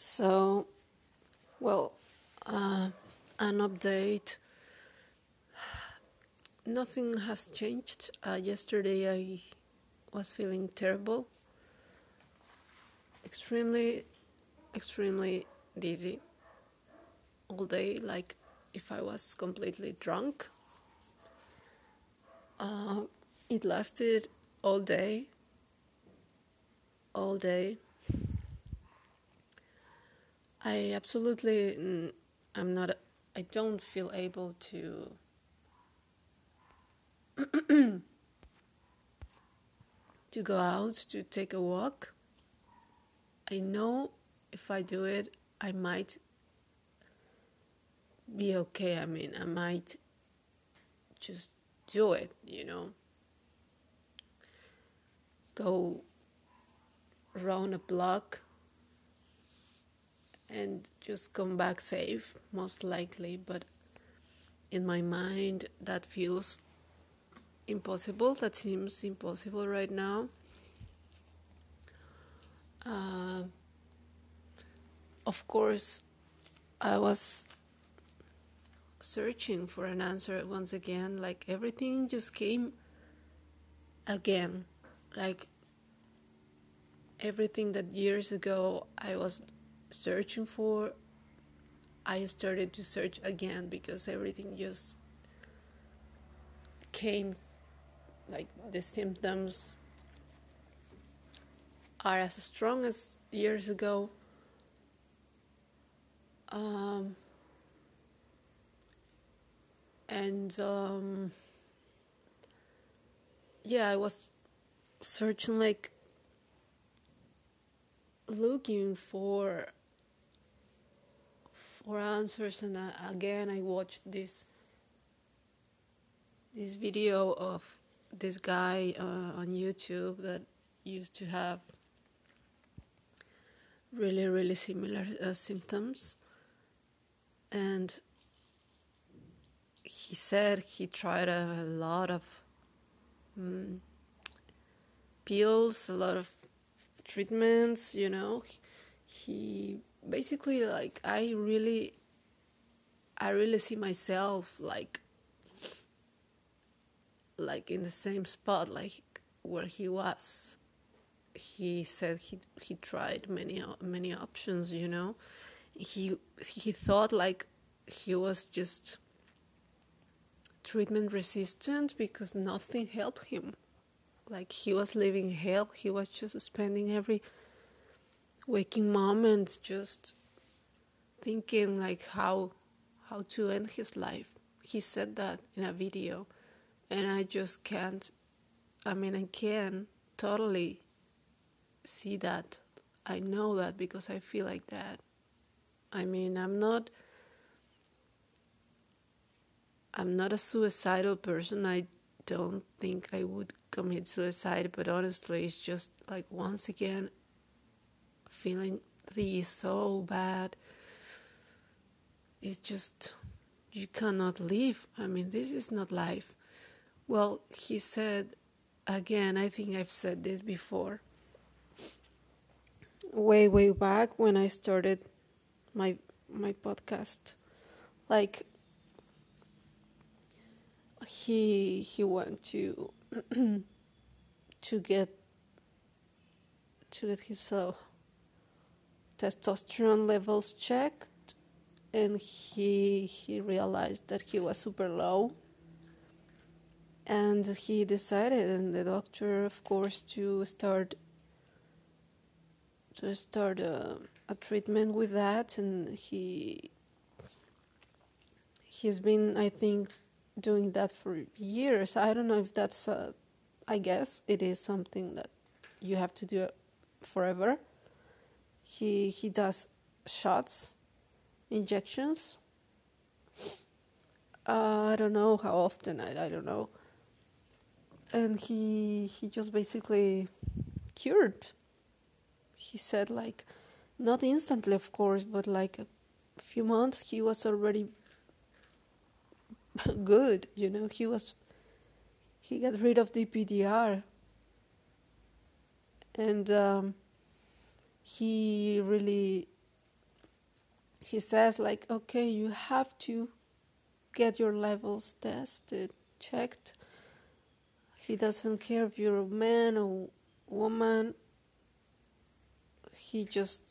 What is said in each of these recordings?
So, well, uh, an update. Nothing has changed. Uh, yesterday I was feeling terrible, extremely, extremely dizzy all day, like if I was completely drunk. Uh, it lasted all day, all day. I absolutely, I'm not, I don't feel able to. to go out to take a walk. I know if I do it, I might be okay. I mean, I might just do it, you know. Go around a block and just come back safe, most likely. But in my mind, that feels impossible. That seems impossible right now. Uh, of course, I was searching for an answer once again. Like everything just came again. Like everything that years ago I was searching for, I started to search again because everything just came like the symptoms are as strong as years ago. Um, and um, yeah, I was searching like looking for for answers and I, again I watched this this video of this guy uh, on YouTube that used to have really really similar uh, symptoms. And he said he tried a, a lot of um, pills a lot of treatments you know. He basically like I really I really see myself like like in the same spot like where he was. He said he he tried many many options you know? He he thought like he was just treatment resistant because nothing helped him. Like he was living hell. He was just spending every waking moments just thinking like how how to end his life. He said that in a video and i just can't i mean i can totally see that. I know that because i feel like that. I mean i'm not i'm not a suicidal person. I don't think i would commit suicide but honestly it's just like once again feeling this so bad. It's just, you cannot live. I mean, this is not life. Well, he said, again, I think I've said this before. Way, way back when I started my my podcast, like he he went to to get to get his uh, testosterone levels checked and he he realized that he was super low. And he decided and the doctor of course to start to start a, a treatment with that. And he he's been i think doing that for years. I don't know if that's a, i guess it is something that you have to do forever he he does shots, injections. Uh, I don't know how often. I I don't know. And he he just basically cured. He said like, not instantly, of course, but like a few months, he was already good. You know, he was. He got rid of DPDR. And um, he really he says like okay you have to get your levels tested checked. He doesn't care if you're a man or woman. He just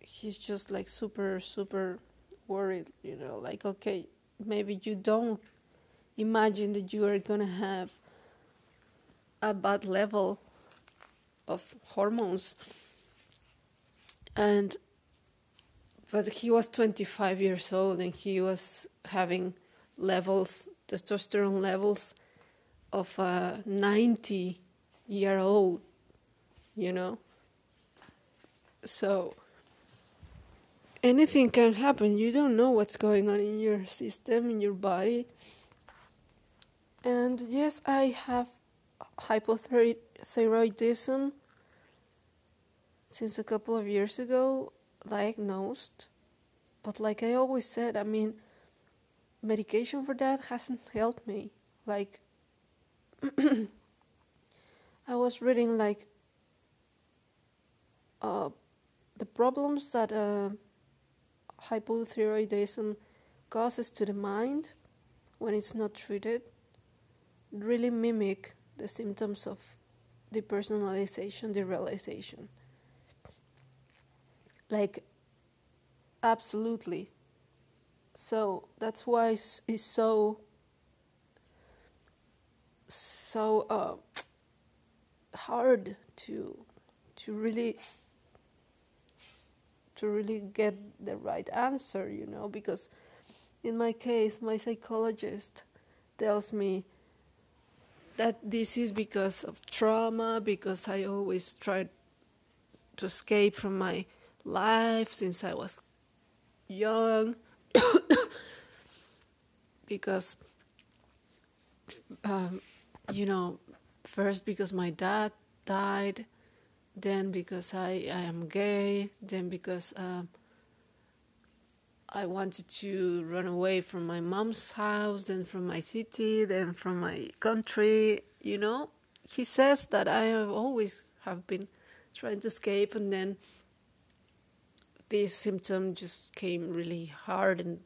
he's just like super super worried you know like okay maybe you don't imagine that you are gonna have a bad level of hormones and but he was 25 years old and he was having levels testosterone levels of a 90 year old you know? So anything can happen. You don't know what's going on in your system in your body. And yes i have hypothyroidism since a couple of years ago diagnosed. But like I always said, I mean, medication for that hasn't helped me. Like, I was reading like uh, the problems that uh, hypothyroidism causes to the mind when it's not treated really mimic the symptoms of depersonalization, derealization. Like, absolutely. So that's why it's, it's so so uh, hard to to really to really get the right answer, you know, because in my case, my psychologist tells me that this is because of trauma, because I always tried to escape from my life since I was young. Because um, you know first because my dad died then because I, I am gay then because um, I wanted to run away from my mom's house then from my city then from my country you know? He says that I have always have been trying to escape and then this symptom just came really hard and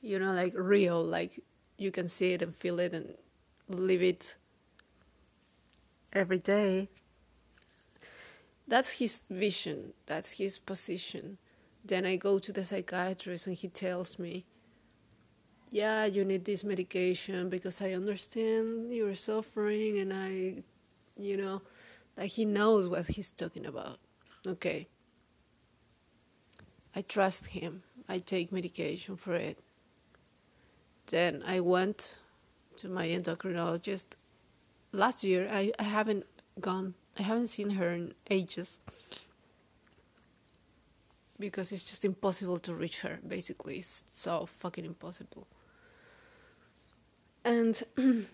you know like real like you can see it and feel it and live it every day. That's his vision. That's his position. Then i go to the psychiatrist and he tells me yeah you need this medication because i understand you're suffering and i you know like he knows what he's talking about. Okay I trust him. I take medication for it. Then I went to my endocrinologist last year. I, I haven't gone, I haven't seen her in ages because it's just impossible to reach her, basically. It's so fucking impossible. And.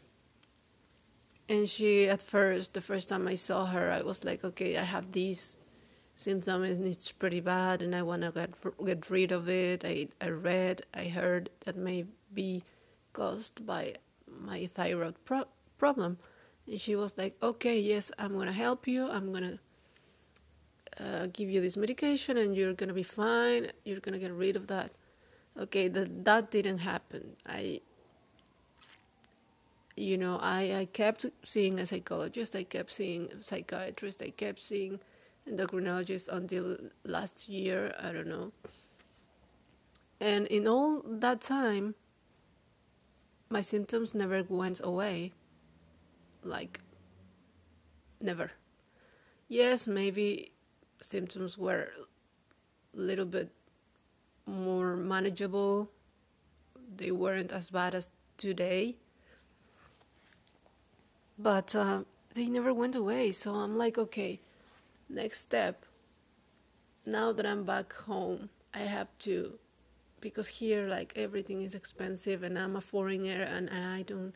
and she, at first, the first time I saw her, I was like, okay, I have these symptoms it's pretty bad and I want to get get rid of it. I I read, I heard that may be caused by my thyroid pro- problem. And she was like, "Okay, yes, I'm going to help you. I'm going to uh, give you this medication and you're going to be fine. You're going to get rid of that." Okay, that that didn't happen. I you know, I, I kept seeing a psychologist, I kept seeing a psychiatrist, I kept seeing endocrinologist until last year, I don't know. And in all that time, my symptoms never went away. Like, never. Yes, maybe symptoms were a little bit more manageable. They weren't as bad as today. But uh, they never went away. So I'm like, okay, next step. Now that i'm back home i have to because here like everything is expensive and i'm a foreigner and, and i don't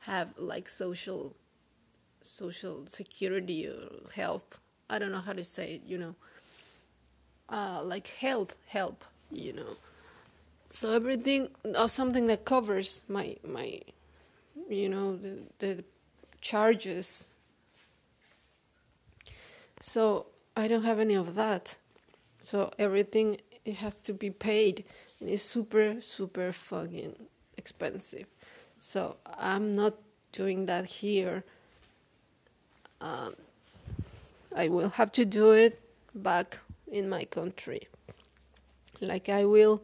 have like social social security or health. I don't know how to say it you know. Uh, like health help you know. So everything or something that covers my my you know the, the charges so I don't have any of that. So everything it has to be paid and it's super super fucking expensive. So i'm not doing that here. Um, i will have to do it back in my country. Like i will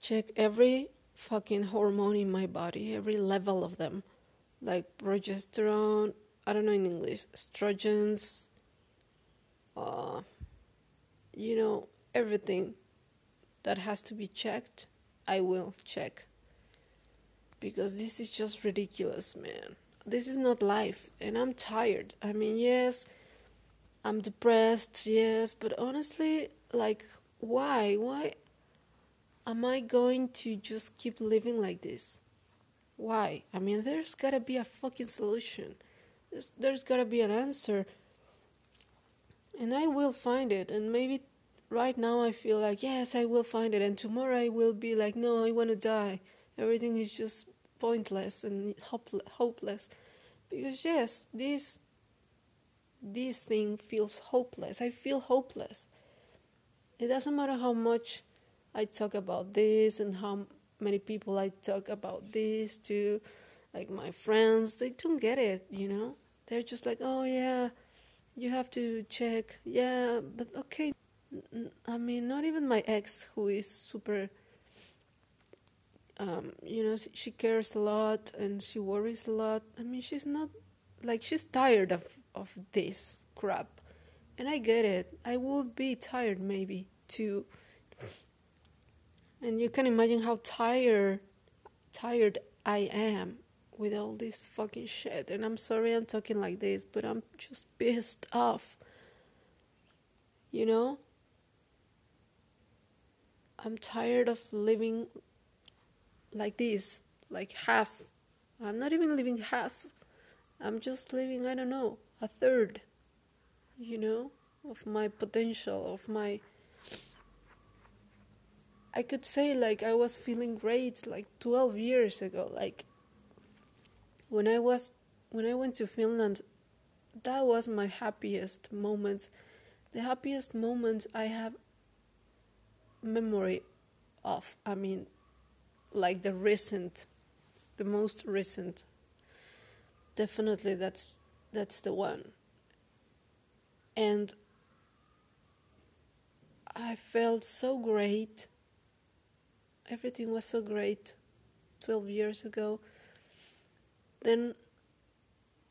check every fucking hormone in my body every level of them. Like progesterone i don't know in english estrogens uh, you know everything that has to be checked, I will check. Because this is just ridiculous, man. This is not life, and I'm tired. I mean, yes, I'm depressed, yes, but honestly, like, why? Why am I going to just keep living like this? Why? I mean, there's gotta be a fucking solution. There's, there's gotta be an answer. And I will find it, and maybe right now I feel like, yes, I will find it, and tomorrow I will be like, no, I want to die. Everything is just pointless and hopeless. Because, yes, this, this thing feels hopeless. I feel hopeless. It doesn't matter how much I talk about this and how many people I talk about this to, like my friends, they don't get it, you know? They're just like, oh, yeah, you have to check. Yeah, but okay, I mean, not even my ex, who is super, um, you know, she cares a lot and she worries a lot. I mean, she's not like she's tired of of this crap, and I get it. I would be tired maybe too. And you can imagine how tired, tired I am with all this fucking shit. And I'm sorry I'm talking like this, but I'm just pissed off. You know? I'm tired of living like this, like half. I'm not even living half. I'm just living, I don't know, a third, you know, of my potential, of my. I could say, like, I was feeling great like 12 years ago. Like, when I was. When I went to Finland, that was my happiest moment. The happiest moment I have memory of. I mean, like the recent, the most recent. Definitely, that's that's the one. And I felt so great. Everything was so great 12 years ago. Then,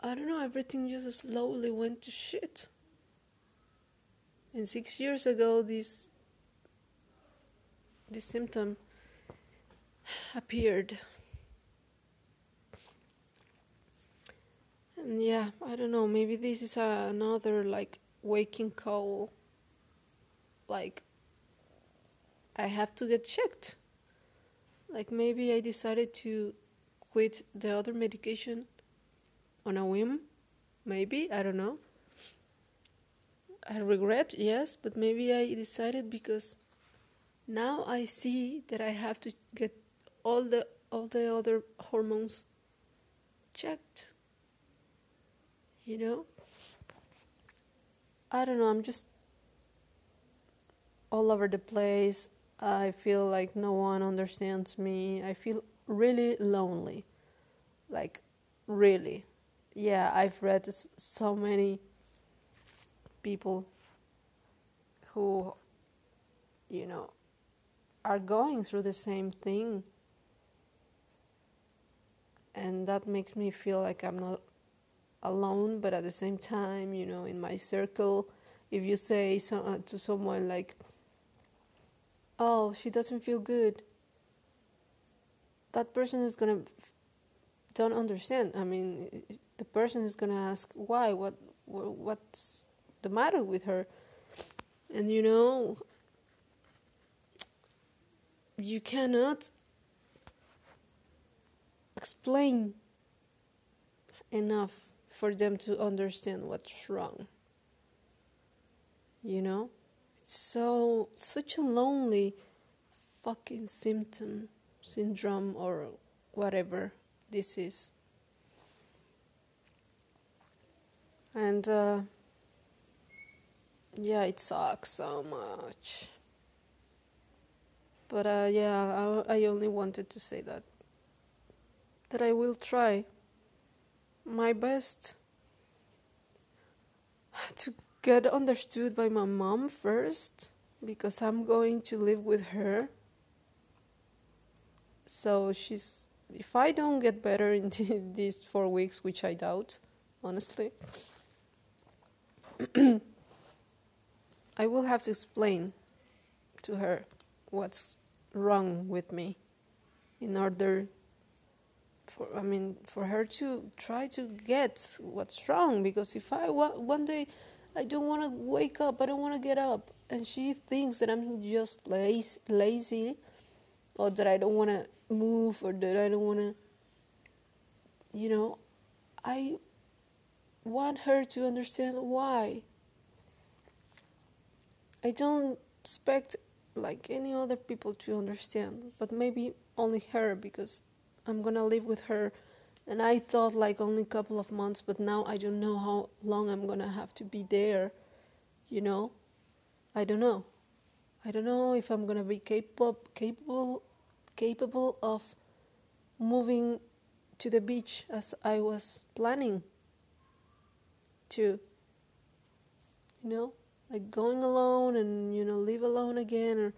I don't know, everything just slowly went to shit. And six years ago, this this symptom appeared. And yeah, I don't know, maybe this is another like waking call. Like, I have to get checked. Like, maybe I decided to quit the other medication on a whim. Maybe, I don't know. I regret, yes, but maybe I decided because now I see that I have to get all the all the other hormones checked. You know? I don't know, I'm just all over the place. I feel like no one understands me. I feel really lonely. Like, really. Yeah, I've read so many people who, you know, are going through the same thing. And that makes me feel like I'm not alone, but at the same time, you know, in my circle, if you say so, uh, to someone like, oh, she doesn't feel good, that person is gonna don't understand. I mean, the person is gonna ask why, what, what's the matter with her, and you know, you cannot explain enough for them to understand what's wrong. You know? It's so such a lonely fucking symptom, syndrome or whatever this is. And uh, yeah, it sucks so much. But uh, yeah, I, I only wanted to say that. That I will try my best to get understood by my mom first because I'm going to live with her. So she's if I don't get better in these 4 weeks which I doubt honestly I will have to explain to her what's wrong with me in order for I mean for her to try to get what's wrong. Because if I one day I don't want to wake up I don't want to get up and she thinks that I'm just lazy, lazy or that I don't want to move or that I don't want to you know I want her to understand why I don't expect like any other people to understand, but maybe only her because I'm gonna live with her. And I thought like only a couple of months, but now I don't know how long I'm gonna have to be there. You know, I don't know. I don't know if I'm gonna be capable, capable, capable of moving to the beach as I was planning to. You know, like going alone and you know live alone again or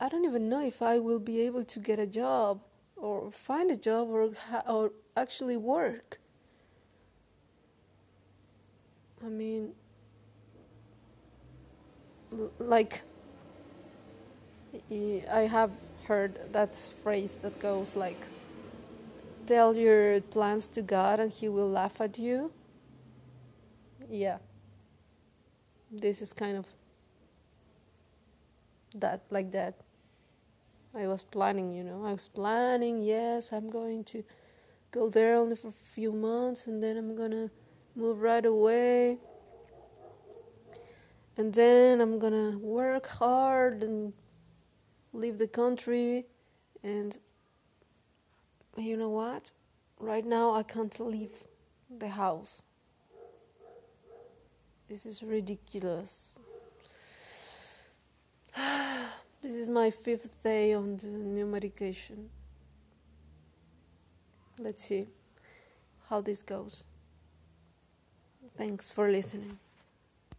I don't even know if I will be able to get a job or find a job or or actually work. I mean, like I have heard that phrase that goes like, "Tell your plans to God, and He will laugh at you." Yeah. This is kind of that like that. I was planning you know. I was planning yes i'm going to go there only for a few months and then i'm gonna move right away. And then i'm gonna work hard and leave the country and you know what right now i can't leave the house this is ridiculous. this is my fifth day on the new medication. Let's see how this goes. Thanks for listening.